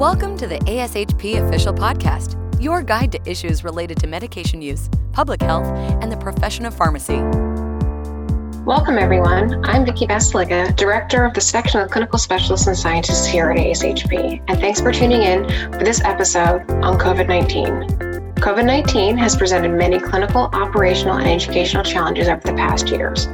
Welcome to the ASHP Official Podcast, your guide to issues related to medication use, public health, and the profession of pharmacy. Welcome, everyone. I'm Vicki Basalyga, Director of the Section of Clinical Specialists and Scientists here at ASHP, and thanks for tuning in for this episode on COVID 19. COVID 19 has presented many clinical, operational, and educational challenges over the past years.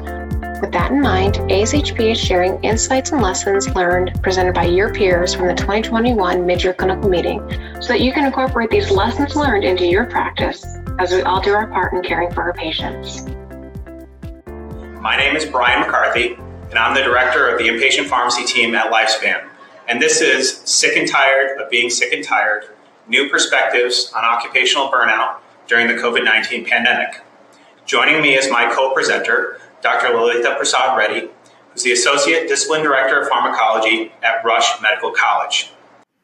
With that in mind, ASHP is sharing insights and lessons learned presented by your peers from the 2021 mid-year clinical meeting so that you can incorporate these lessons learned into your practice as we all do our part in caring for our patients. My name is Brian McCarthy, and I'm the director of the inpatient pharmacy team at Lifespan. And this is Sick and Tired of Being Sick and Tired New Perspectives on Occupational Burnout During the COVID 19 Pandemic. Joining me is my co presenter, Dr. Lalitha Prasad Reddy, who's the Associate Discipline Director of Pharmacology at Rush Medical College.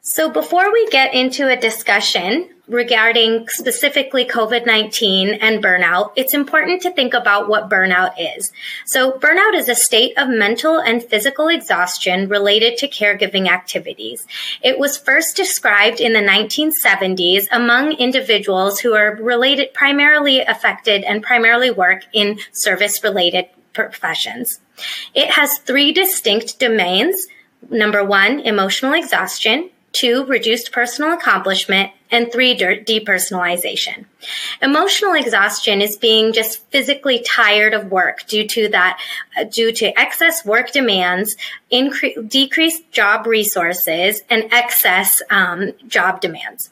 So, before we get into a discussion regarding specifically COVID 19 and burnout, it's important to think about what burnout is. So, burnout is a state of mental and physical exhaustion related to caregiving activities. It was first described in the 1970s among individuals who are related, primarily affected, and primarily work in service related professions. It has three distinct domains. Number one, emotional exhaustion two, reduced personal accomplishment, and three, depersonalization. Emotional exhaustion is being just physically tired of work due to that, uh, due to excess work demands, incre- decreased job resources, and excess um, job demands.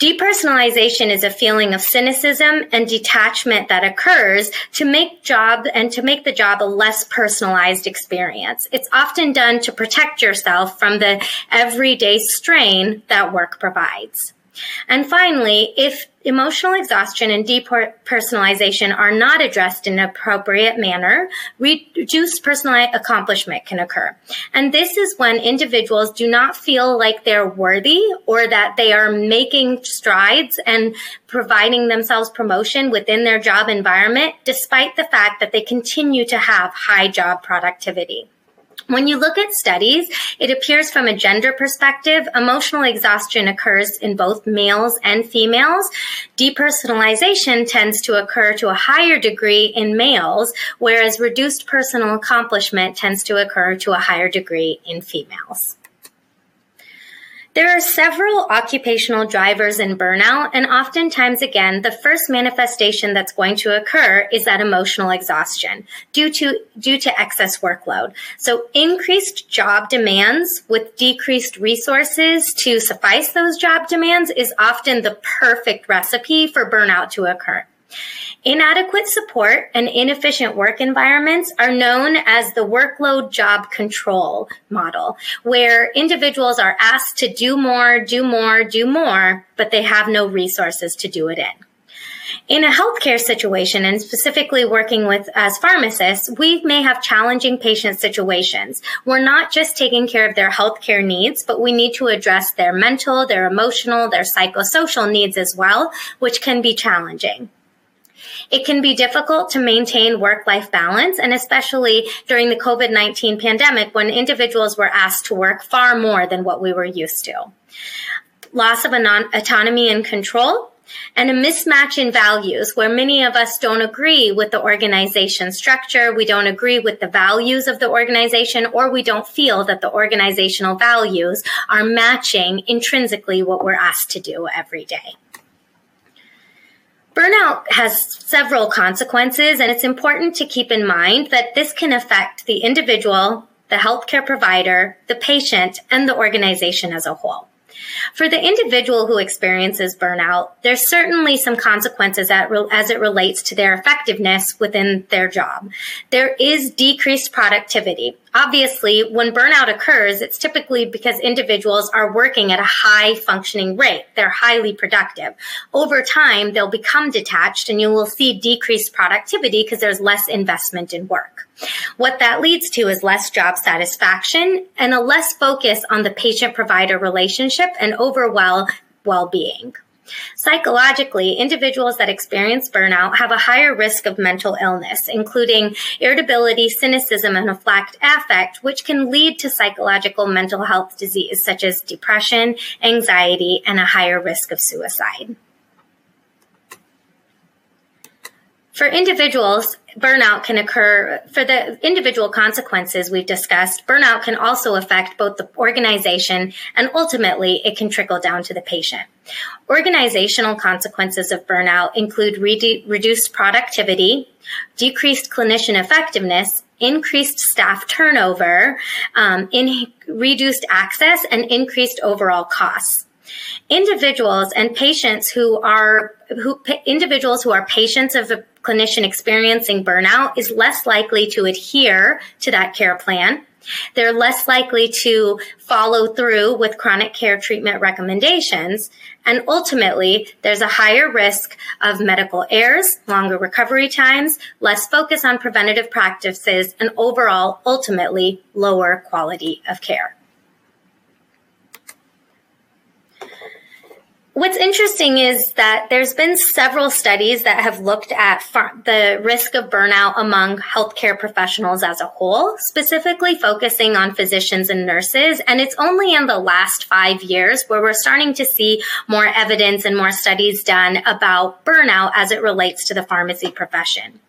Depersonalization is a feeling of cynicism and detachment that occurs to make job and to make the job a less personalized experience. It's often done to protect yourself from the everyday strain that work provides. And finally, if emotional exhaustion and depersonalization are not addressed in an appropriate manner, reduced personal accomplishment can occur. And this is when individuals do not feel like they're worthy or that they are making strides and providing themselves promotion within their job environment, despite the fact that they continue to have high job productivity. When you look at studies, it appears from a gender perspective, emotional exhaustion occurs in both males and females. Depersonalization tends to occur to a higher degree in males, whereas reduced personal accomplishment tends to occur to a higher degree in females. There are several occupational drivers in burnout, and oftentimes, again, the first manifestation that's going to occur is that emotional exhaustion due to due to excess workload. So, increased job demands with decreased resources to suffice those job demands is often the perfect recipe for burnout to occur. Inadequate support and inefficient work environments are known as the workload job control model, where individuals are asked to do more, do more, do more, but they have no resources to do it in. In a healthcare situation, and specifically working with as pharmacists, we may have challenging patient situations. We're not just taking care of their healthcare needs, but we need to address their mental, their emotional, their psychosocial needs as well, which can be challenging. It can be difficult to maintain work life balance, and especially during the COVID 19 pandemic when individuals were asked to work far more than what we were used to. Loss of autonomy and control, and a mismatch in values where many of us don't agree with the organization structure, we don't agree with the values of the organization, or we don't feel that the organizational values are matching intrinsically what we're asked to do every day. Burnout has several consequences, and it's important to keep in mind that this can affect the individual, the healthcare provider, the patient, and the organization as a whole. For the individual who experiences burnout, there's certainly some consequences as it relates to their effectiveness within their job. There is decreased productivity. Obviously, when burnout occurs, it's typically because individuals are working at a high functioning rate. They're highly productive. Over time, they'll become detached and you will see decreased productivity because there's less investment in work. What that leads to is less job satisfaction and a less focus on the patient provider relationship and overall well being. Psychologically, individuals that experience burnout have a higher risk of mental illness, including irritability, cynicism, and a flagged affect, which can lead to psychological mental health disease such as depression, anxiety, and a higher risk of suicide. For individuals, burnout can occur for the individual consequences we've discussed. Burnout can also affect both the organization and ultimately it can trickle down to the patient. Organizational consequences of burnout include re- reduced productivity, decreased clinician effectiveness, increased staff turnover, um, in reduced access, and increased overall costs individuals and patients who are who individuals who are patients of clinician experiencing burnout is less likely to adhere to that care plan. They're less likely to follow through with chronic care treatment recommendations. And ultimately, there's a higher risk of medical errors, longer recovery times, less focus on preventative practices, and overall, ultimately, lower quality of care. What's interesting is that there's been several studies that have looked at far- the risk of burnout among healthcare professionals as a whole, specifically focusing on physicians and nurses. And it's only in the last five years where we're starting to see more evidence and more studies done about burnout as it relates to the pharmacy profession.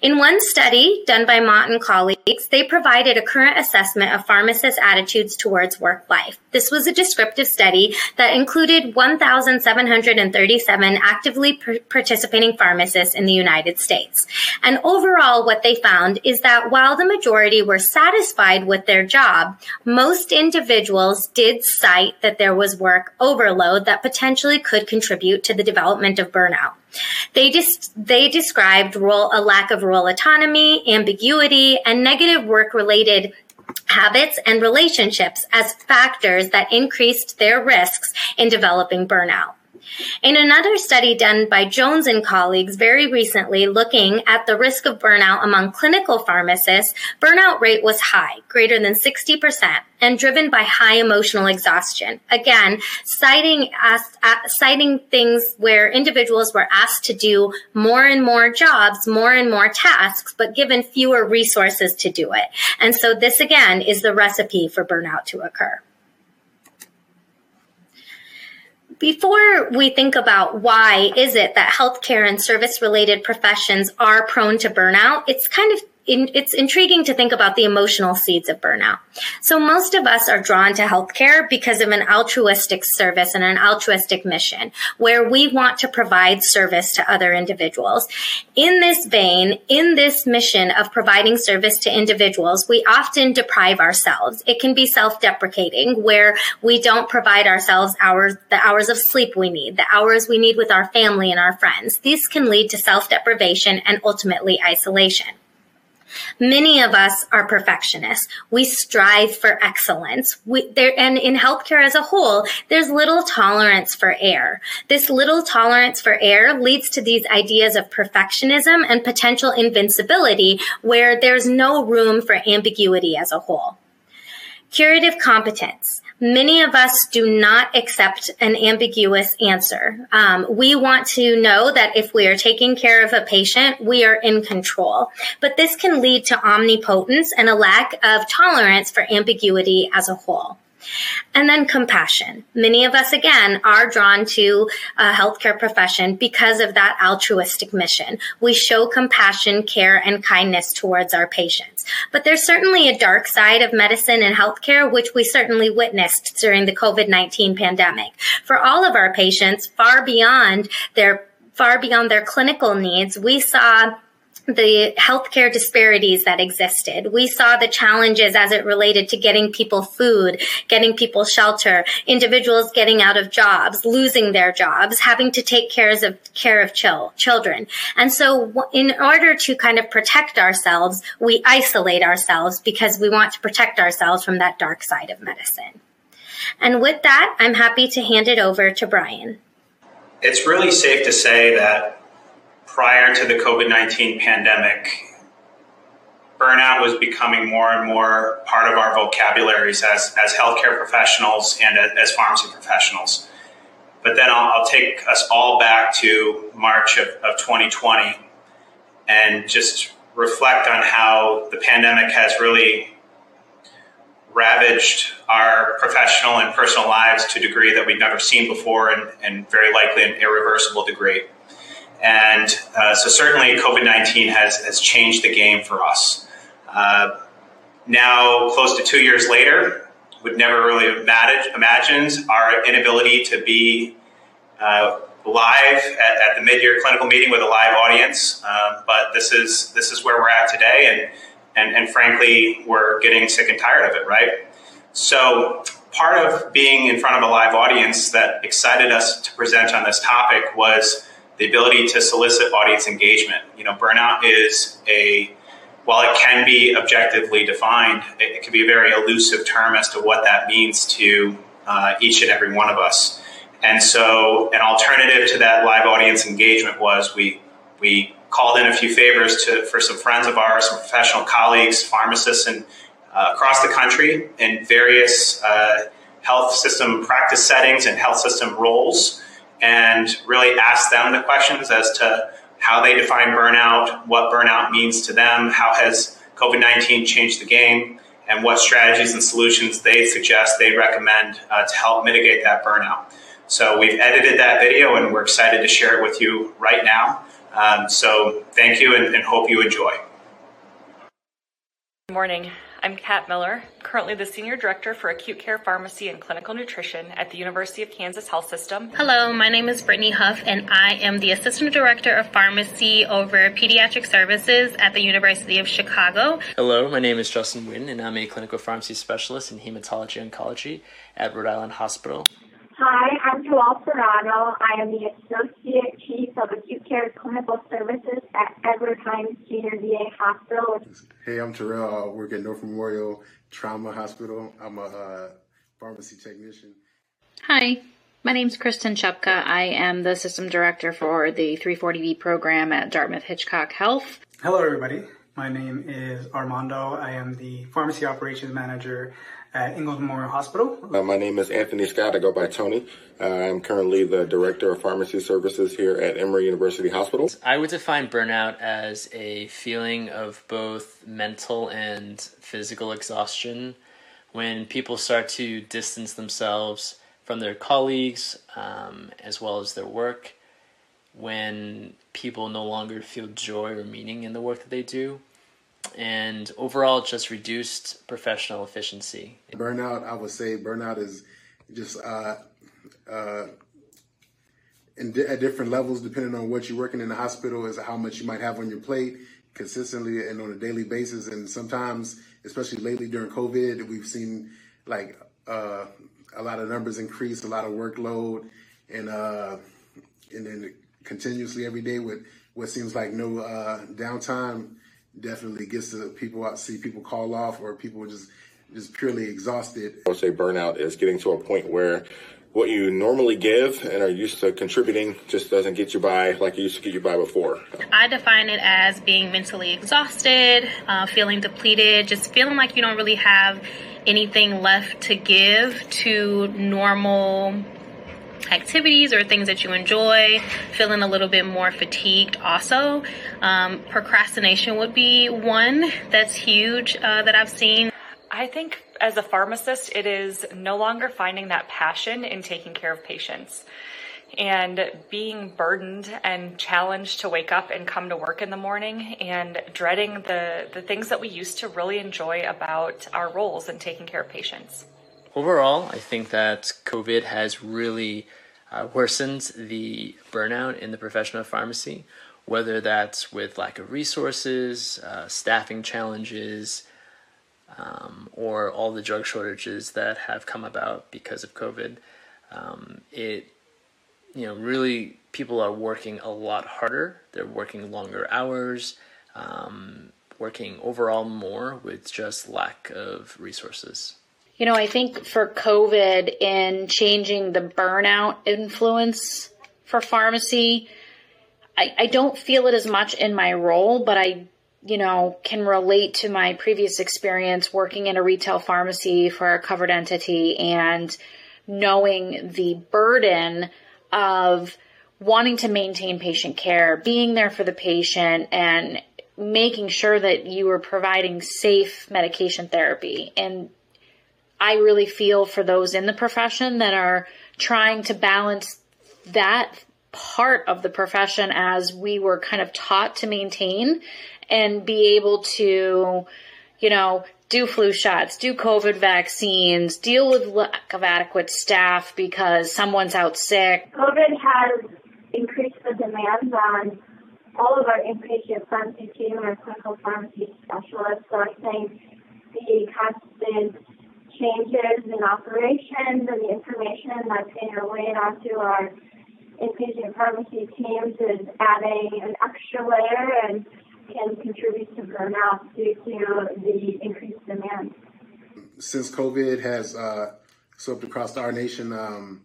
In one study done by Mott and colleagues, they provided a current assessment of pharmacists' attitudes towards work life. This was a descriptive study that included 1,737 actively participating pharmacists in the United States. And overall, what they found is that while the majority were satisfied with their job, most individuals did cite that there was work overload that potentially could contribute to the development of burnout. They dis- they described role a lack of role autonomy, ambiguity, and negative work related habits and relationships as factors that increased their risks in developing burnout. In another study done by Jones and colleagues very recently looking at the risk of burnout among clinical pharmacists, burnout rate was high, greater than 60%, and driven by high emotional exhaustion. Again, citing asked, uh, citing things where individuals were asked to do more and more jobs, more and more tasks, but given fewer resources to do it. And so this again is the recipe for burnout to occur. Before we think about why is it that healthcare and service related professions are prone to burnout, it's kind of in, it's intriguing to think about the emotional seeds of burnout. So most of us are drawn to healthcare because of an altruistic service and an altruistic mission where we want to provide service to other individuals. In this vein, in this mission of providing service to individuals, we often deprive ourselves. It can be self-deprecating where we don't provide ourselves hours, the hours of sleep we need, the hours we need with our family and our friends. These can lead to self-deprivation and ultimately isolation. Many of us are perfectionists. We strive for excellence. We, there, and in healthcare as a whole, there's little tolerance for error. This little tolerance for error leads to these ideas of perfectionism and potential invincibility where there's no room for ambiguity as a whole. Curative competence. Many of us do not accept an ambiguous answer. Um, we want to know that if we are taking care of a patient, we are in control. But this can lead to omnipotence and a lack of tolerance for ambiguity as a whole. And then compassion. Many of us, again, are drawn to a healthcare profession because of that altruistic mission. We show compassion, care, and kindness towards our patients. But there's certainly a dark side of medicine and healthcare, which we certainly witnessed during the COVID-19 pandemic. For all of our patients, far beyond their far beyond their clinical needs, we saw the healthcare disparities that existed. We saw the challenges as it related to getting people food, getting people shelter, individuals getting out of jobs, losing their jobs, having to take cares of care of chil- children. And so in order to kind of protect ourselves, we isolate ourselves because we want to protect ourselves from that dark side of medicine. And with that, I'm happy to hand it over to Brian. It's really safe to say that prior to the COVID 19 pandemic, burnout was becoming more and more part of our vocabularies as, as healthcare professionals and as pharmacy professionals. but then I'll, I'll take us all back to March of, of 2020 and just reflect on how the pandemic has really ravaged our professional and personal lives to a degree that we've never seen before and, and very likely an irreversible degree. And uh, so certainly COVID 19 has, has changed the game for us. Uh, now, close to two years later, would never really imagined our inability to be uh, live at, at the mid-year clinical meeting with a live audience. Uh, but this is this is where we're at today, and, and and frankly, we're getting sick and tired of it, right? So part of being in front of a live audience that excited us to present on this topic was the ability to solicit audience engagement. You know, burnout is a while it can be objectively defined, it, it can be a very elusive term as to what that means to uh, each and every one of us. And so, an alternative to that live audience engagement was we we called in a few favors to for some friends of ours, some professional colleagues, pharmacists, and uh, across the country in various uh, health system practice settings and health system roles, and really ask them the questions as to how they define burnout, what burnout means to them, how has COVID 19 changed the game, and what strategies and solutions they suggest they recommend uh, to help mitigate that burnout. So we've edited that video and we're excited to share it with you right now. Um, so thank you and, and hope you enjoy. Good morning. I'm Kat Miller, currently the Senior Director for Acute Care Pharmacy and Clinical Nutrition at the University of Kansas Health System. Hello, my name is Brittany Huff, and I am the Assistant Director of Pharmacy over Pediatric Services at the University of Chicago. Hello, my name is Justin Wynn, and I'm a Clinical Pharmacy Specialist in Hematology Oncology at Rhode Island Hospital. Hi, I'm Joelle Serrano. I am the Associate Chief of Acute Care Clinical Services at Edward Hines Junior VA Hospital. Hey, I'm Terrell. I work at North Memorial Trauma Hospital. I'm a uh, pharmacy technician. Hi, my name is Kristen Chupka. I am the System Director for the 340B program at Dartmouth Hitchcock Health. Hello, everybody. My name is Armando. I am the Pharmacy Operations Manager at Ingalls Memorial Hospital. Uh, my name is Anthony Scott. I go by Tony. Uh, I'm currently the Director of Pharmacy Services here at Emory University Hospital. I would define burnout as a feeling of both mental and physical exhaustion when people start to distance themselves from their colleagues um, as well as their work, when people no longer feel joy or meaning in the work that they do and overall just reduced professional efficiency. Burnout, I would say burnout is just uh, uh, di- at different levels, depending on what you're working in the hospital, is how much you might have on your plate consistently and on a daily basis. And sometimes, especially lately during COVID, we've seen like uh, a lot of numbers increase, a lot of workload, and uh, and then continuously every day with what seems like no uh, downtime definitely gets to people out see people call off or people just just purely exhausted. I would say burnout is getting to a point where what you normally give and are used to contributing just doesn't get you by like it used to get you by before. I define it as being mentally exhausted, uh, feeling depleted, just feeling like you don't really have anything left to give to normal activities or things that you enjoy, feeling a little bit more fatigued also. Um, procrastination would be one that's huge uh, that I've seen. I think as a pharmacist, it is no longer finding that passion in taking care of patients and being burdened and challenged to wake up and come to work in the morning and dreading the, the things that we used to really enjoy about our roles in taking care of patients. Overall, I think that COVID has really uh, worsened the burnout in the profession of pharmacy, whether that's with lack of resources, uh, staffing challenges, um, or all the drug shortages that have come about because of COVID. Um, it, you know, really people are working a lot harder. They're working longer hours, um, working overall more with just lack of resources. You know, I think for COVID in changing the burnout influence for pharmacy, I, I don't feel it as much in my role, but I, you know, can relate to my previous experience working in a retail pharmacy for a covered entity and knowing the burden of wanting to maintain patient care, being there for the patient, and making sure that you are providing safe medication therapy. And I really feel for those in the profession that are trying to balance that part of the profession as we were kind of taught to maintain and be able to, you know, do flu shots, do COVID vaccines, deal with lack of adequate staff because someone's out sick. COVID has increased the demands on all of our inpatient pharmacy team and clinical pharmacy specialists. So I think the constant changes in operations and the information that's being relayed onto our inpatient pharmacy teams is adding an extra layer and can contribute to burnout due to the increased demand. Since COVID has uh, swept across our nation, um,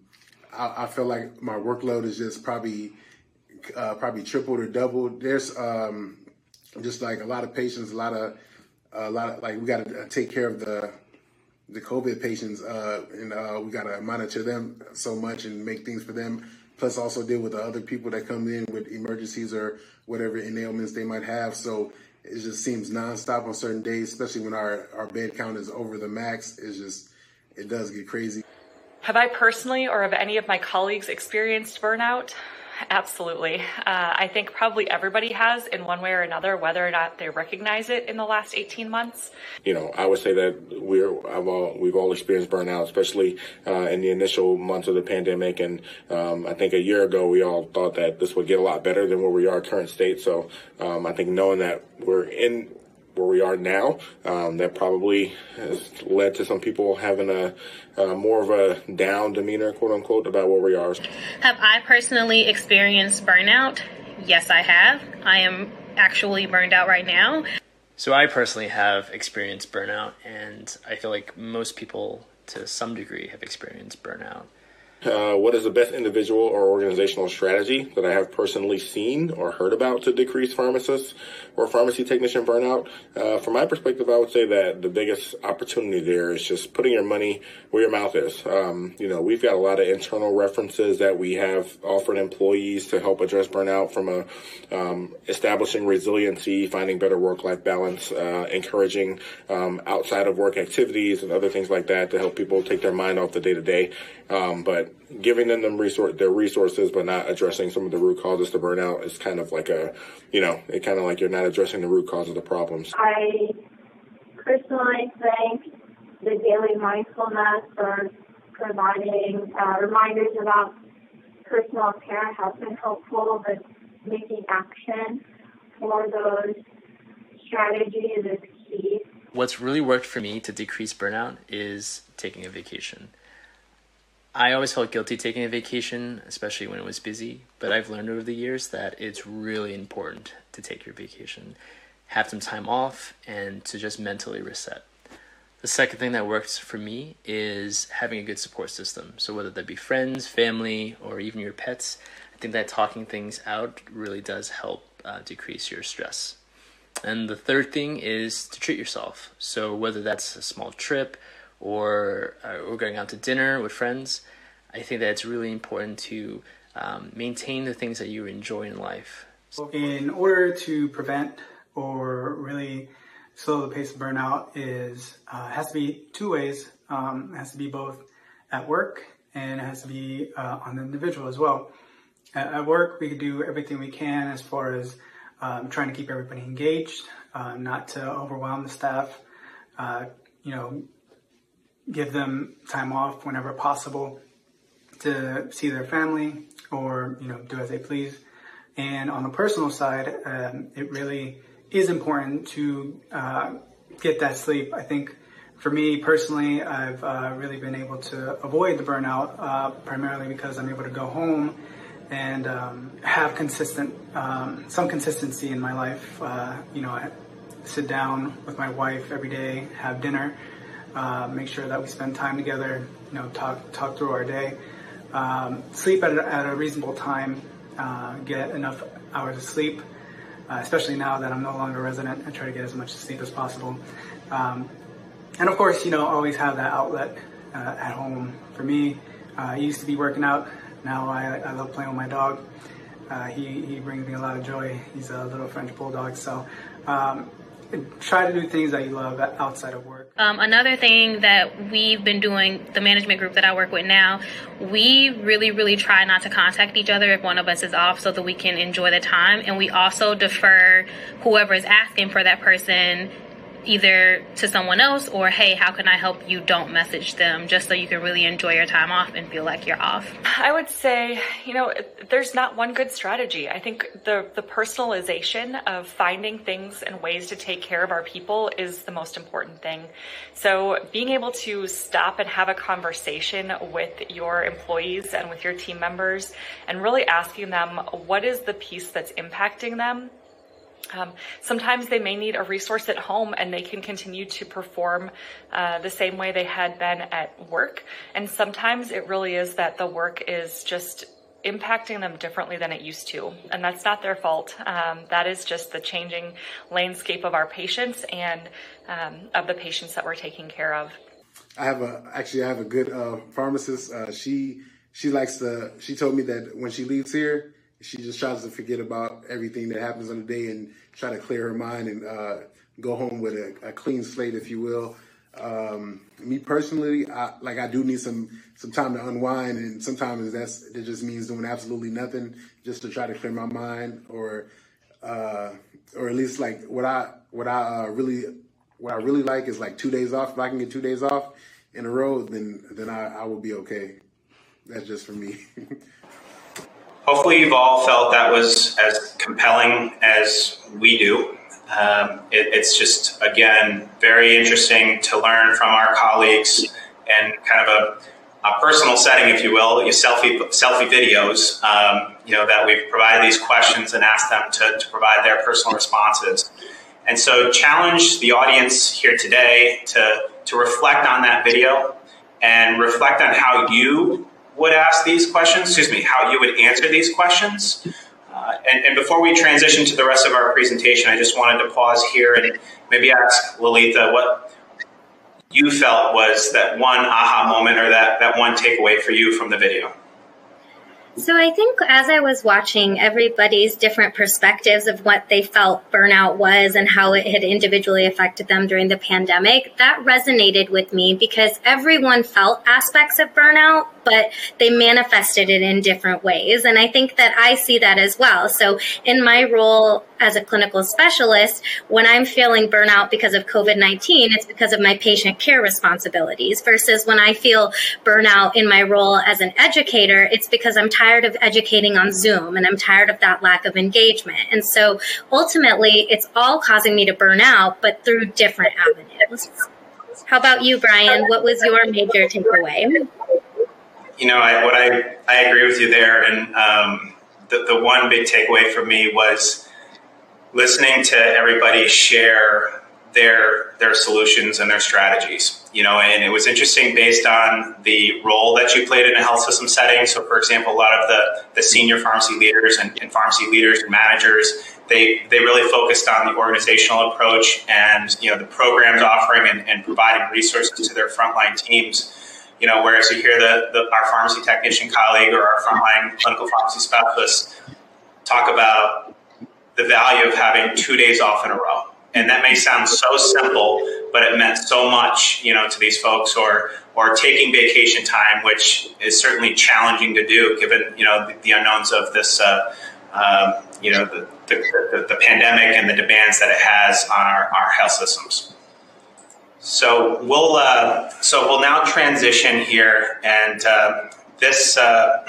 I, I, feel like my workload is just probably uh, probably tripled or doubled. There's um, just like a lot of patients, a lot of a lot of like we got to take care of the the COVID patients, uh, and uh, we got to monitor them so much and make things for them plus also deal with the other people that come in with emergencies or whatever ailments they might have. So it just seems nonstop on certain days, especially when our, our bed count is over the max. It's just, it does get crazy. Have I personally or have any of my colleagues experienced burnout? Absolutely. Uh, I think probably everybody has in one way or another, whether or not they recognize it in the last 18 months. You know, I would say that we're I've all, we've all experienced burnout, especially uh, in the initial months of the pandemic. And um, I think a year ago we all thought that this would get a lot better than where we are current state. So um, I think knowing that we're in where we are now. Um, that probably has led to some people having a uh, more of a down demeanor, quote unquote, about where we are. Have I personally experienced burnout? Yes, I have. I am actually burned out right now. So I personally have experienced burnout, and I feel like most people, to some degree, have experienced burnout. Uh, what is the best individual or organizational strategy that I have personally seen or heard about to decrease pharmacists or pharmacy technician burnout? Uh, from my perspective, I would say that the biggest opportunity there is just putting your money where your mouth is. Um, you know, we've got a lot of internal references that we have offered employees to help address burnout from a um, establishing resiliency, finding better work-life balance, uh, encouraging um, outside of work activities and other things like that to help people take their mind off the day to day. But giving them them resource their resources, but not addressing some of the root causes to burnout is kind of like a, you know, it kind of like you're not addressing the root cause of the problems. I personally think the daily mindfulness or providing uh, reminders about personal care has been helpful, but making action for those strategies is key. What's really worked for me to decrease burnout is taking a vacation. I always felt guilty taking a vacation, especially when it was busy, but I've learned over the years that it's really important to take your vacation, have some time off, and to just mentally reset. The second thing that works for me is having a good support system. So, whether that be friends, family, or even your pets, I think that talking things out really does help uh, decrease your stress. And the third thing is to treat yourself. So, whether that's a small trip, or uh, or going out to dinner with friends, I think that it's really important to um, maintain the things that you enjoy in life. In order to prevent or really slow the pace of burnout, is uh, has to be two ways. Um, it has to be both at work and it has to be uh, on the individual as well. At, at, work, we can do everything we can as far as um, trying to keep everybody engaged, uh, not to overwhelm the staff. Uh, you know, give them time off whenever possible to see their family or you know do as they please. And on the personal side, um, it really is important to uh, get that sleep. I think for me personally, I've uh, really been able to avoid the burnout uh, primarily because I'm able to go home and um, have consistent um, some consistency in my life. Uh, you know, I sit down with my wife every day, have dinner uh, make sure that we spend time together, you know, talk talk through our day, um, sleep at a, at a, reasonable time, uh, get enough hours of sleep, uh, especially now that I'm no longer resident. I try to get as much sleep as possible, um, and of course, you know, always have that outlet uh, at home. For me, uh, I used to be working out Now I, I love playing with my dog. Uh, he, he brings me a lot of joy. He's a little French bulldog. So um, try to do things that you love outside of work. Um, another thing that we've been doing, the management group that I work with now, we really, really try not to contact each other if one of us is off so that we can enjoy the time. And we also defer whoever is asking for that person either to someone else or hey how can i help you? Don't message them just so you can really enjoy your time off and feel like you're off. I would say you know there's not one good strategy. I think the the personalization of finding things and ways to take care of our people is the most important thing. So being able to stop and have a conversation with your employees and with your team members and really asking them what is the piece that's impacting them um, sometimes they may need a resource at home and they can continue to perform uh, the same way they had been at work. And sometimes it really is that the work is just impacting them differently than it used to. And that's not their fault. Um, that is just the changing landscape of our patients and um, of the patients that we're taking care of. I have a actually I have a good uh, pharmacist. Uh, she she likes to. She told me that when she leaves here, she just tries to forget about everything that happens on the day and try to clear her mind and uh, go home with a, a, clean slate, if you will. Um, me personally, I, like I do need some some time to unwind, and sometimes that's it just means doing absolutely nothing just to try to clear my mind, or uh, or at least like what I what I uh, really what I really like is like two days off. If I can get two days off in a row, then then I, I will be okay. That's just for me. hopefully you've all felt that was as compelling as we do. Um, it, it's just, again, very interesting to learn from our colleagues and kind of a, a personal setting, if you will, your selfie, selfie videos, um, you know, that we've provided these questions and asked them to, to provide their personal responses. And so challenge the audience here today to, to reflect on that video and reflect on how you would ask these questions, excuse me, how you would answer these questions. Uh, and, and, before we transition to the rest of our presentation, I just wanted to pause here and maybe ask Lalitha what you felt was that one aha moment or that, that one takeaway for you from the video. So I think as I was watching everybody's different perspectives of what they felt burnout was and how it had individually affected them during the pandemic, that resonated with me because everyone felt aspects of burnout, but they manifested it in different ways. And I think that I see that as well. So in my role as a clinical specialist, when I'm feeling burnout because of COVID 19, it's because of my patient care responsibilities versus when I feel burnout in my role as an educator, it's because I'm tired of educating on Zoom and I'm tired of that lack of engagement. And so ultimately, it's all causing me to burn out, but through different avenues. How about you, Brian? What was your major takeaway? You know, I, what I, I agree with you there. And um, the, the one big takeaway for me was listening to everybody share their their solutions and their strategies. You know, and it was interesting based on the role that you played in a health system setting. So, for example, a lot of the, the senior pharmacy leaders and, and pharmacy leaders and managers, they they really focused on the organizational approach and you know the programs offering and, and providing resources to their frontline teams. You know, whereas you hear the, the our pharmacy technician colleague or our frontline clinical pharmacy specialist talk about the value of having two days off in a row and that may sound so simple, but it meant so much, you know, to these folks, or or taking vacation time, which is certainly challenging to do given you know the, the unknowns of this, uh, um, you know, the, the, the, pandemic and the demands that it has on our, our health systems. So we'll uh, so we'll now transition here, and uh, this uh,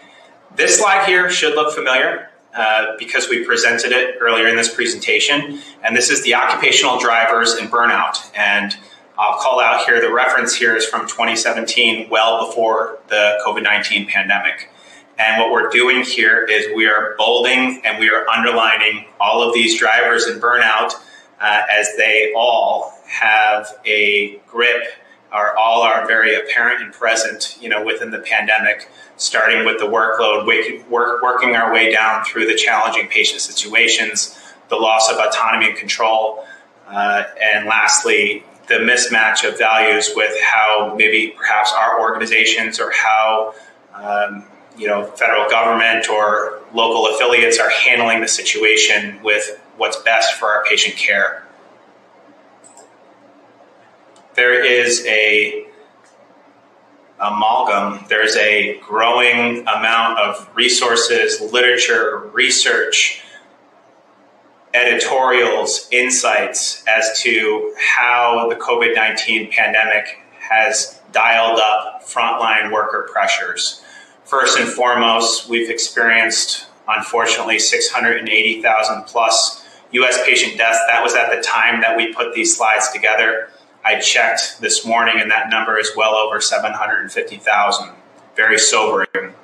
this slide here should look familiar. Uh, because we presented it earlier in this presentation. And this is the occupational drivers and burnout. And I'll call out here the reference here is from 2017, well before the COVID 19 pandemic. And what we're doing here is we are bolding and we are underlining all of these drivers and burnout uh, as they all have a grip are all are very apparent and present, you know, within the pandemic, starting with the workload, work, working our way down through the challenging patient situations, the loss of autonomy and control, uh, and lastly, the mismatch of values with how maybe perhaps our organizations or how um, you know, federal government or local affiliates are handling the situation with what's best for our patient care. There is a amalgam, there's a growing amount of resources, literature, research, editorials, insights as to how the COVID 19 pandemic has dialed up frontline worker pressures. First and foremost, we've experienced, unfortunately, 680,000 plus US patient deaths. That was at the time that we put these slides together. I checked this morning, and that number is well over 750,000. Very sobering.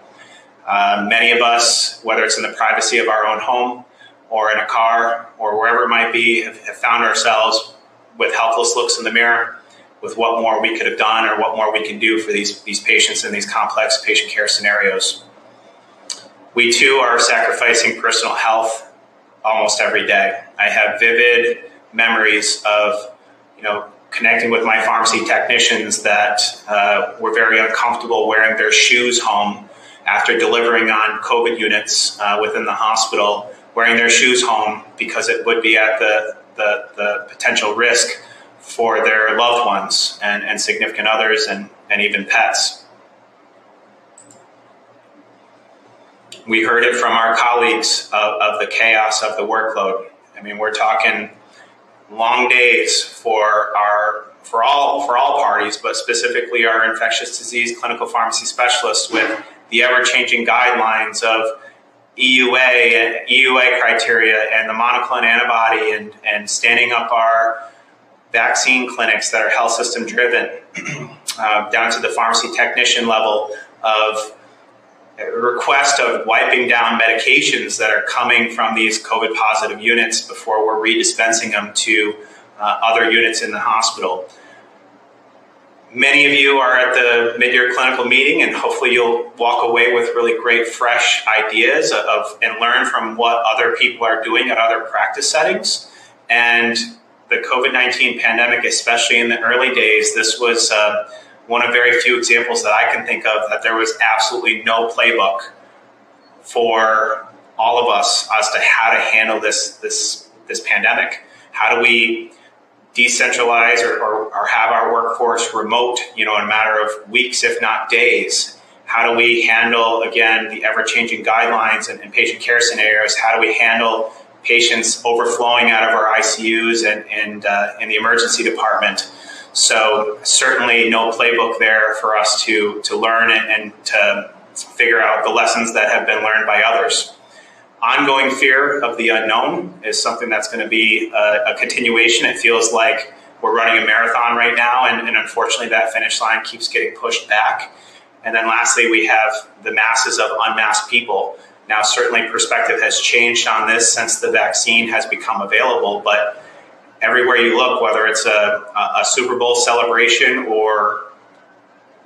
Uh, many of us, whether it's in the privacy of our own home or in a car or wherever it might be, have, have found ourselves with helpless looks in the mirror, with what more we could have done or what more we can do for these, these patients in these complex patient care scenarios. We too are sacrificing personal health almost every day. I have vivid memories of, you know, connecting with my pharmacy technicians that uh, were very uncomfortable wearing their shoes home after delivering on COVID units uh, within the hospital, wearing their shoes home because it would be at the, the, the potential risk for their loved ones and, and significant others and, and even pets. We heard it from our colleagues of, of the chaos of the workload. I mean, we're talking long days for our for all for all parties, but specifically our infectious disease clinical pharmacy specialists with the ever changing guidelines of EUA and EUA criteria and the monoclonal antibody and, and standing up our vaccine clinics that are health system driven uh, down to the pharmacy technician level of request of wiping down medications that are coming from these COVID positive units before we're redispensing them to uh, other units in the hospital. Many of you are at the mid-year clinical meeting, and hopefully you'll walk away with really great, fresh ideas of and learn from what other people are doing at other practice settings. And the COVID nineteen pandemic, especially in the early days, this was. Uh, one of very few examples that I can think of that there was absolutely no playbook for all of us as to how to handle this this this pandemic. How do we decentralize or, or, or, have our workforce remote, you know, in a matter of weeks, if not days? How do we handle again the ever-changing guidelines and, and patient care scenarios? How do we handle patients overflowing out of our ICUs and, and uh, in the emergency department? So certainly no playbook there for us to to learn and, to figure out the lessons that have been learned by others. Ongoing fear of the unknown is something that's going to be a, a continuation. It feels like we're running a marathon right now, and, and unfortunately, that finish line keeps getting pushed back. And then lastly, we have the masses of unmasked people. Now, certainly, perspective has changed on this since the vaccine has become available, but everywhere you look, whether it's a, a Super Bowl celebration or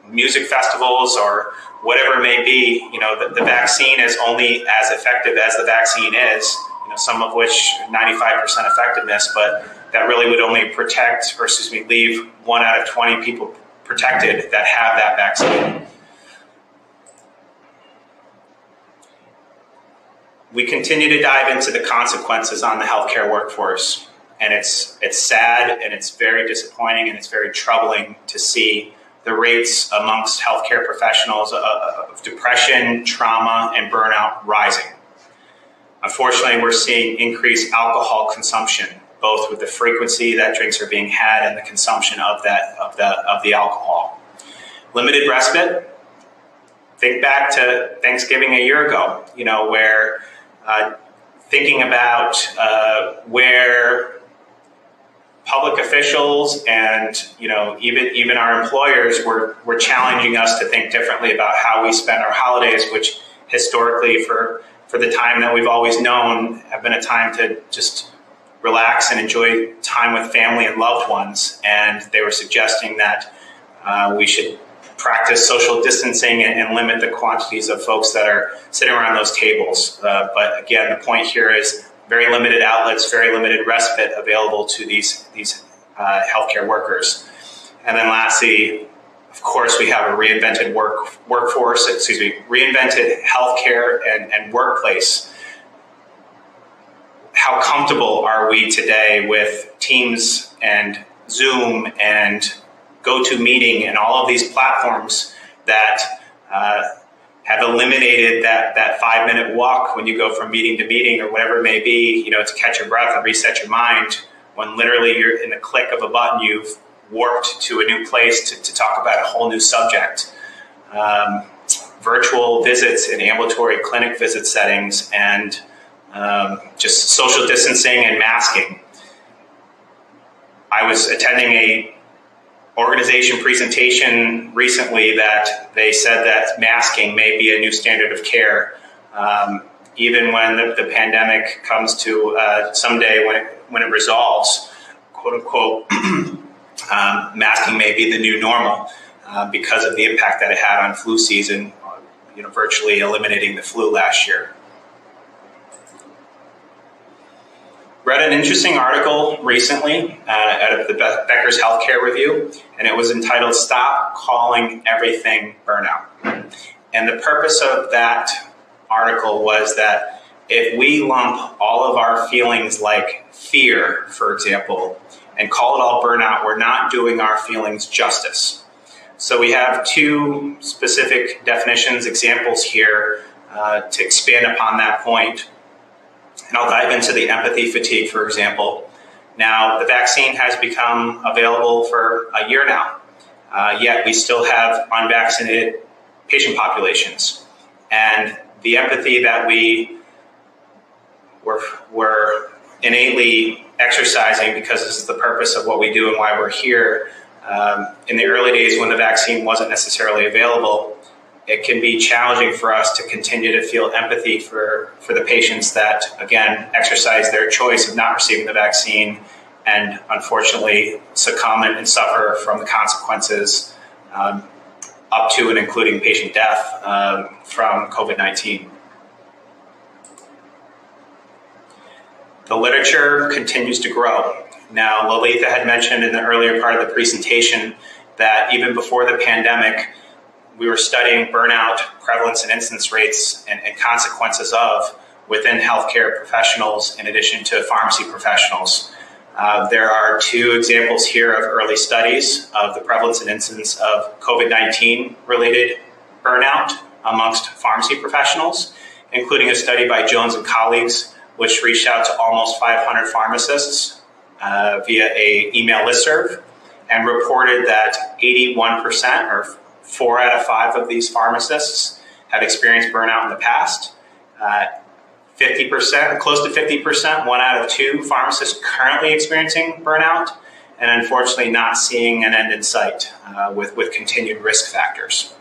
music festivals or whatever it may be, you know, the, the, vaccine is only as effective as the vaccine is, you know, some of which 95% effectiveness, but that really would only protect, or excuse me, leave one out of 20 people protected that have that vaccine. We continue to dive into the consequences on the healthcare workforce and it's it's sad and it's very disappointing and it's very troubling to see the rates amongst healthcare professionals of depression, trauma, and burnout rising. Unfortunately, we're seeing increased alcohol consumption, both with the frequency that drinks are being had and the consumption of that of the of the alcohol. Limited respite. Think back to Thanksgiving a year ago, you know, where uh, thinking about uh, where public officials and you know even even our employers were were challenging us to think differently about how we spend our holidays, which historically for for the time that we've always known have been a time to just relax and enjoy time with family and loved ones. And they were suggesting that uh, we should practice social distancing and, and, limit the quantities of folks that are sitting around those tables. Uh, but again, the point here is very limited outlets, very limited respite available to these these uh, healthcare workers. And then lastly, of course, we have a reinvented work workforce, excuse me, reinvented healthcare and, and workplace. How comfortable are we today with Teams and Zoom and GoToMeeting and all of these platforms that uh, have eliminated that, that five minute walk when you go from meeting to meeting or whatever it may be, you know, to catch your breath and reset your mind when literally you're in the click of a button, you've warped to a new place to, to talk about a whole new subject. Um, virtual visits in ambulatory clinic visit settings and um, just social distancing and masking. I was attending a organization presentation recently that they said that masking may be a new standard of care. Um, even when the, the, pandemic comes to uh, someday when it, when it resolves, quote unquote, um, masking may be the new normal uh, because of the impact that it had on flu season, you know, virtually eliminating the flu last year. Read an interesting article recently uh, out of the Becker's Healthcare Review, and it was entitled Stop Calling Everything Burnout. And the purpose of that article was that if we lump all of our feelings like fear, for example, and call it all burnout, we're not doing our feelings justice. So we have two specific definitions, examples here uh, to expand upon that point. And I'll dive into the empathy fatigue, for example. Now, the vaccine has become available for a year now, uh, yet we still have unvaccinated patient populations. And the empathy that we were, were innately exercising because this is the purpose of what we do and why we're here. Um, in the early days when the vaccine wasn't necessarily available, it can be challenging for us to continue to feel empathy for, for the patients that, again, exercise their choice of not receiving the vaccine and unfortunately succumb and suffer from the consequences um, up to and including patient death um, from COVID 19. The literature continues to grow. Now, Lalitha had mentioned in the earlier part of the presentation that even before the pandemic, we were studying burnout prevalence and incidence rates and, and consequences of within healthcare professionals in addition to pharmacy professionals. Uh, there are two examples here of early studies of the prevalence and incidence of COVID 19 related burnout amongst pharmacy professionals, including a study by Jones and colleagues, which reached out to almost 500 pharmacists uh, via a email listserv and reported that 81% or Four out of five of these pharmacists have experienced burnout in the past. Uh, 50%, close to 50%, one out of two pharmacists currently experiencing burnout, and unfortunately not seeing an end in sight uh, with, with continued risk factors.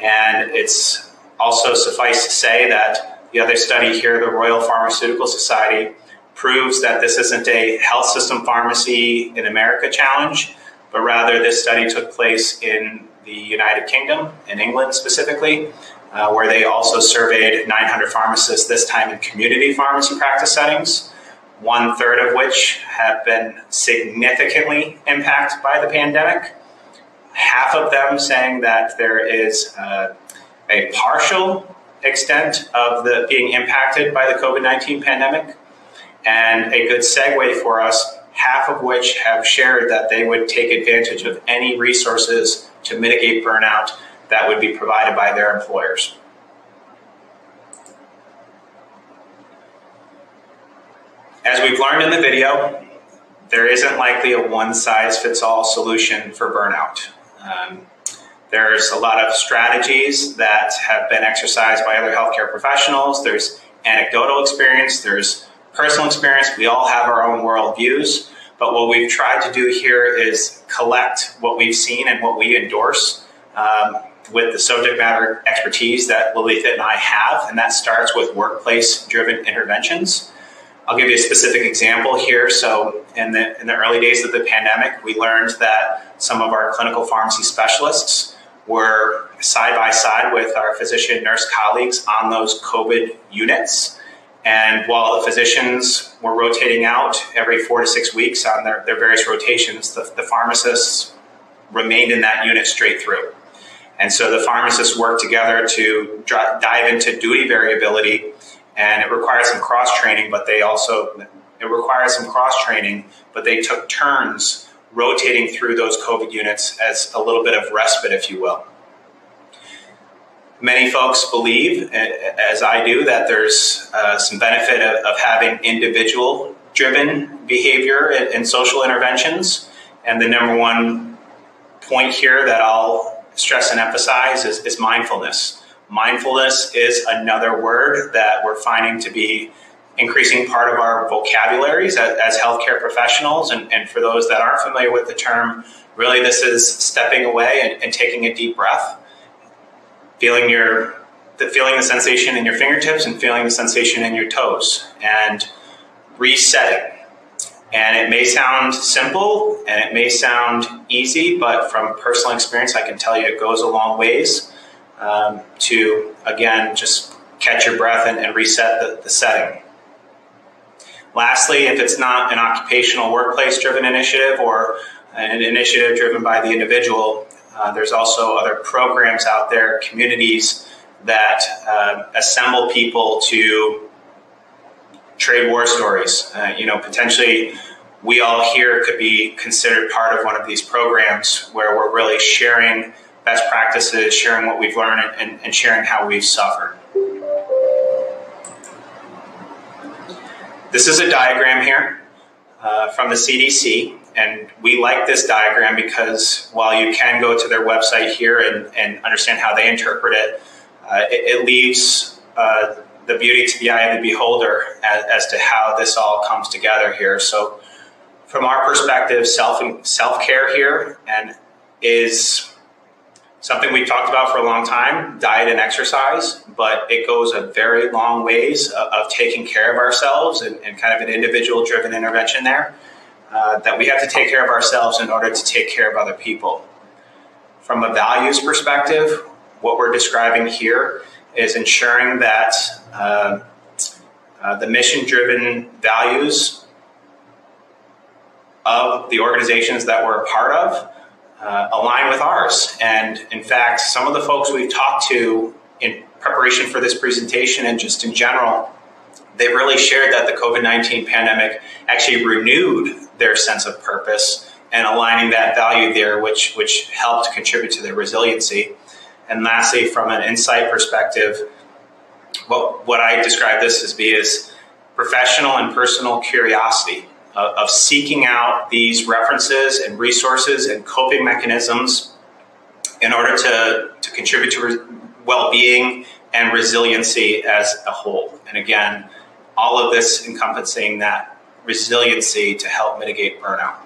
And it's also suffice to say that the other study here, the Royal Pharmaceutical Society, proves that this isn't a health system pharmacy in America challenge, but rather this study took place in the United Kingdom, and England specifically, uh, where they also surveyed 900 pharmacists, this time in community pharmacy practice settings, one third of which have been significantly impacted by the pandemic. Half of them saying that there is uh, a partial extent of the being impacted by the COVID 19 pandemic. And a good segue for us, half of which have shared that they would take advantage of any resources to mitigate burnout that would be provided by their employers. As we've learned in the video, there isn't likely a one size fits all solution for burnout. Um, there's a lot of strategies that have been exercised by other healthcare professionals. There's anecdotal experience, there's personal experience. We all have our own worldviews. But what we've tried to do here is collect what we've seen and what we endorse um, with the subject matter expertise that Lalitha and I have, and that starts with workplace driven interventions. I'll give you a specific example here. So, in the, in the early days of the pandemic, we learned that some of our clinical pharmacy specialists were side by side with our physician nurse colleagues on those COVID units. And while the physicians were rotating out every four to six weeks on their, their various rotations, the, the pharmacists remained in that unit straight through. And so the pharmacists worked together to dive into duty variability, and it requires some cross training, but they also it required some cross training, but they took turns rotating through those COVID units as a little bit of respite, if you will. Many folks believe, as I do, that there's uh, some benefit of, of having individual driven behavior and, and social interventions. And the number one point here that I'll stress and emphasize is, is mindfulness. Mindfulness is another word that we're finding to be increasing part of our vocabularies as, as healthcare professionals. And, and, for those that aren't familiar with the term, really this is stepping away and, and taking a deep breath, feeling your the, feeling the sensation in your fingertips and feeling the sensation in your toes, and resetting. And it may sound simple and it may sound easy, but from personal experience, I can tell you it goes a long ways um, to, again, just catch your breath and, and reset the, the setting. Lastly, if it's not an occupational workplace driven initiative or an initiative driven by the individual, uh, there's also other programs out there, communities that uh, assemble people to trade war stories. Uh, you know, potentially we all here could be considered part of one of these programs where we're really sharing best practices, sharing what we've learned, and, and sharing how we've suffered. This is a diagram here uh, from the CDC, and we like this diagram because while you can go to their website here and, and understand how they interpret it, uh, it, it, leaves uh, the beauty to the eye of the beholder as, as, to how this all comes together here. So, from our perspective, self self care here and is something we've talked about for a long time diet and exercise but it goes a very long ways of, of taking care of ourselves and, and, kind of an individual driven intervention there uh, that we have to take care of ourselves in order to take care of other people from a values perspective what we're describing here is ensuring that uh, uh, the mission driven values of the organizations that we're a part of uh, align with ours. And in fact, some of the folks we've talked to in preparation for this presentation and just in general, they've really shared that the COVID 19 pandemic actually renewed their sense of purpose and aligning that value there, which, which helped contribute to their resiliency. And lastly, from an insight perspective, what, what I describe this as be is professional and personal curiosity of, of seeking out these references and resources and coping mechanisms in order to, to contribute to re- well being and resiliency as a whole. And again, all of this encompassing that resiliency to help mitigate burnout.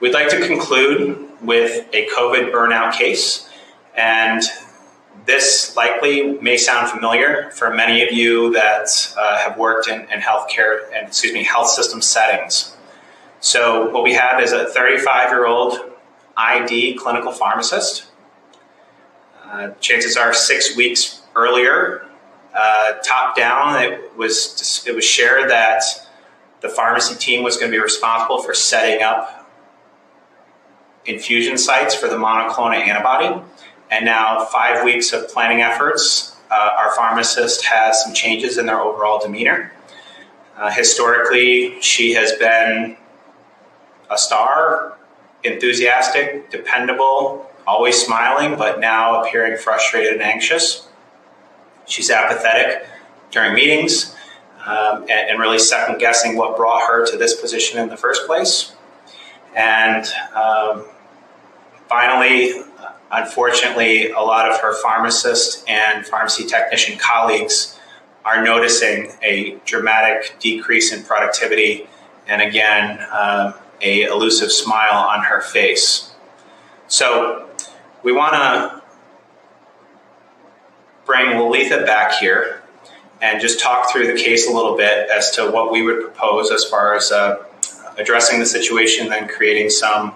We'd like to conclude with a COVID burnout case. And this likely may sound familiar for many of you that uh, have worked in, in healthcare and excuse me health system settings. So what we have is a 35 year old ID clinical pharmacist. Uh, chances are six weeks earlier, uh, top down, it was it was shared that the pharmacy team was going to be responsible for setting up infusion sites for the monoclonal antibody. And now, five weeks of planning efforts, uh, our pharmacist has some changes in their overall demeanor. Uh, historically, she has been a star, enthusiastic, dependable, always smiling, but now appearing frustrated and anxious. She's apathetic during meetings um, and, and, really second guessing what brought her to this position in the first place. And um, finally, Unfortunately, a lot of her pharmacist and pharmacy technician colleagues are noticing a dramatic decrease in productivity and again, um, a elusive smile on her face. So we want to bring Lalitha back here and just talk through the case a little bit as to what we would propose as far as uh, addressing the situation and creating some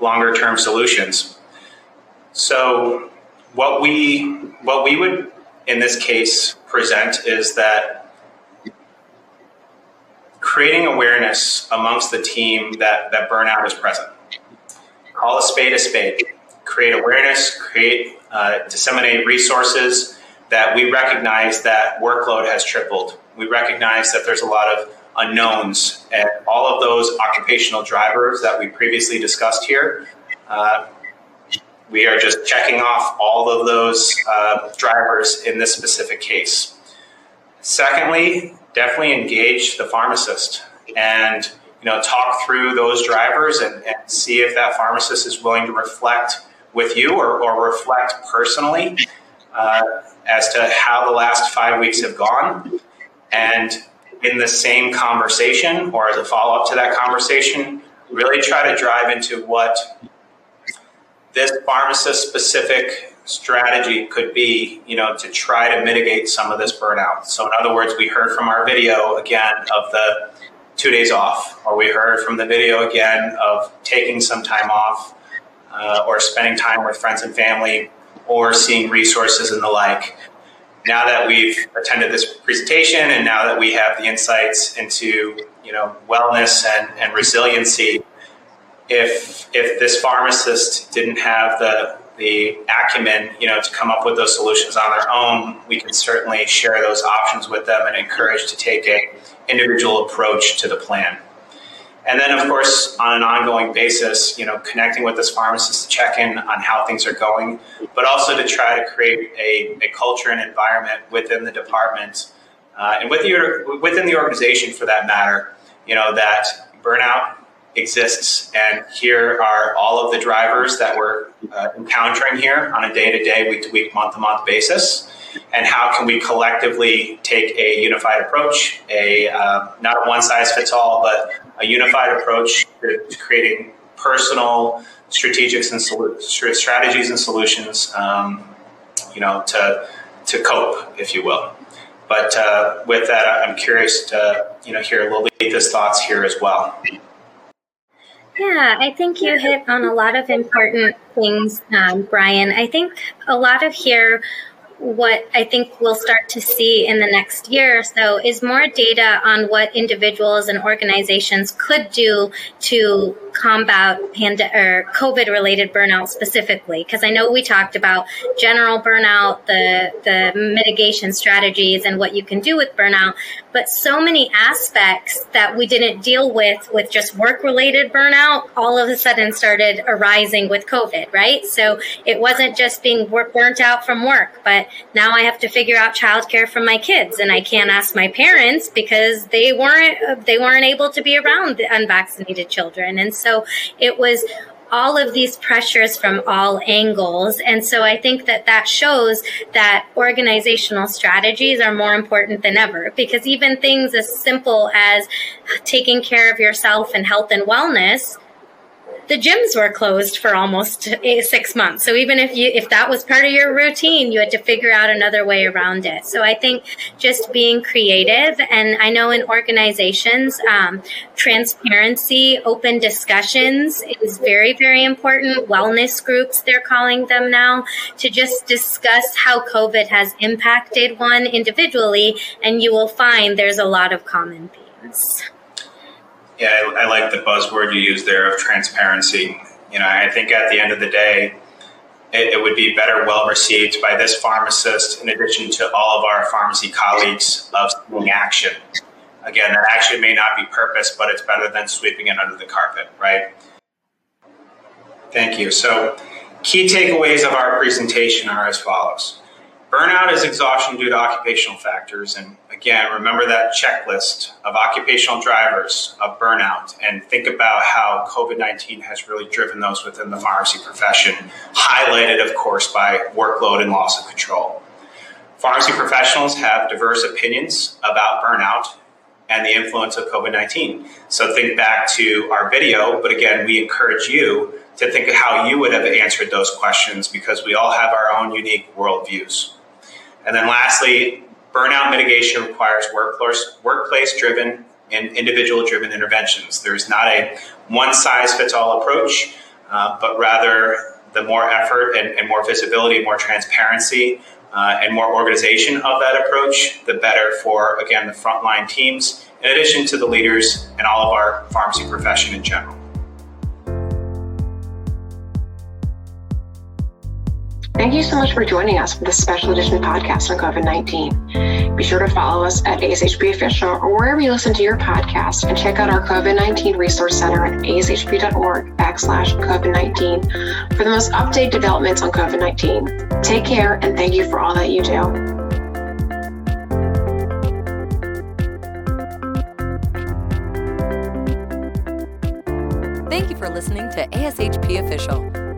longer term solutions. So what we what we would in this case present is that creating awareness amongst the team that, that burnout is present. Call a spade a spade. Create awareness, create, uh, disseminate resources that we recognize that workload has tripled. We recognize that there's a lot of unknowns and all of those occupational drivers that we previously discussed here. Uh, we are just checking off all of those uh, drivers in this specific case. Secondly, definitely engage the pharmacist and you know talk through those drivers and, and see if that pharmacist is willing to reflect with you or, or reflect personally uh, as to how the last five weeks have gone and in the same conversation or as a follow-up to that conversation really try to drive into what this pharmacist specific strategy could be, you know, to try to mitigate some of this burnout. So, in other words, we heard from our video again of the two days off, or we heard from the video again of taking some time off, uh, or spending time with friends and family, or seeing resources and the like. Now that we've attended this presentation, and now that we have the insights into, you know, wellness and, and resiliency, if if this pharmacist didn't have the the acumen, you know, to come up with those solutions on their own, we can certainly share those options with them and encourage to take a individual approach to the plan. And then, of course, on an ongoing basis, you know, connecting with this pharmacist to check in on how things are going, but also to try to create a, a culture and environment within the department uh, and with within the organization, for that matter, you know, that burnout exists. And here are all of the drivers that we're uh, encountering here on a day to day, week to week, month to month basis. And how can we collectively take a unified approach, a uh, not a one size fits all, but a unified approach to, creating personal strategics and strategies and solutions, um, you know, to to cope, if you will. But uh, with that, I'm curious to you know hear Lalitha's thoughts here as well. Yeah, I think you hit on a lot of important things, um, Brian. I think a lot of here what I think we'll start to see in the next year or so is more data on what individuals and organizations could do to combat or COVID related burnout specifically. Because I know we talked about general burnout, the, the mitigation strategies, and what you can do with burnout, but so many aspects that we didn't deal with with just work related burnout all of a sudden started arising with COVID, right? So it wasn't just being burnt out from work, but now I have to figure out childcare for my kids, and I can't ask my parents because they weren't they weren't able to be around the unvaccinated children, and so it was all of these pressures from all angles. And so I think that that shows that organizational strategies are more important than ever because even things as simple as taking care of yourself and health and wellness the gyms were closed for almost six months. So even if you if that was part of your routine, you had to figure out another way around it. So I think just being creative, and I know in organizations, um, transparency, open discussions is very very important. Wellness groups, they're calling them now, to just discuss how COVID has impacted one individually, and you will find there's a lot of common themes. Yeah, I, I, like the buzzword you use there of transparency. You know, I think at the end of the day, it, would be better well received by this pharmacist in addition to all of our pharmacy colleagues of seeing action. Again, that action may not be purpose, but it's better than sweeping it under the carpet, right? Thank you. So, key takeaways of our presentation are as follows. Burnout is exhaustion due to occupational factors. And again, remember that checklist of occupational drivers of burnout and think about how COVID 19 has really driven those within the pharmacy profession, highlighted, of course, by workload and loss of control. Pharmacy professionals have diverse opinions about burnout and the influence of COVID 19. So think back to our video, but again, we encourage you to think of how you would have answered those questions because we all have our own unique worldviews. And then lastly, burnout mitigation requires workforce, workplace driven and individual driven interventions. There's not a one size fits all approach, uh, but rather the more effort and, and more visibility, more transparency, uh, and more organization of that approach, the better for, again, the frontline teams in addition to the leaders and all of our pharmacy profession in general. Thank you so much for joining us for this special edition podcast on COVID 19. Be sure to follow us at ASHP Official or wherever you listen to your podcast and check out our COVID 19 Resource Center at ashp.org backslash COVID 19 for the most updated developments on COVID 19. Take care and thank you for all that you do. Thank you for listening to ASHP Official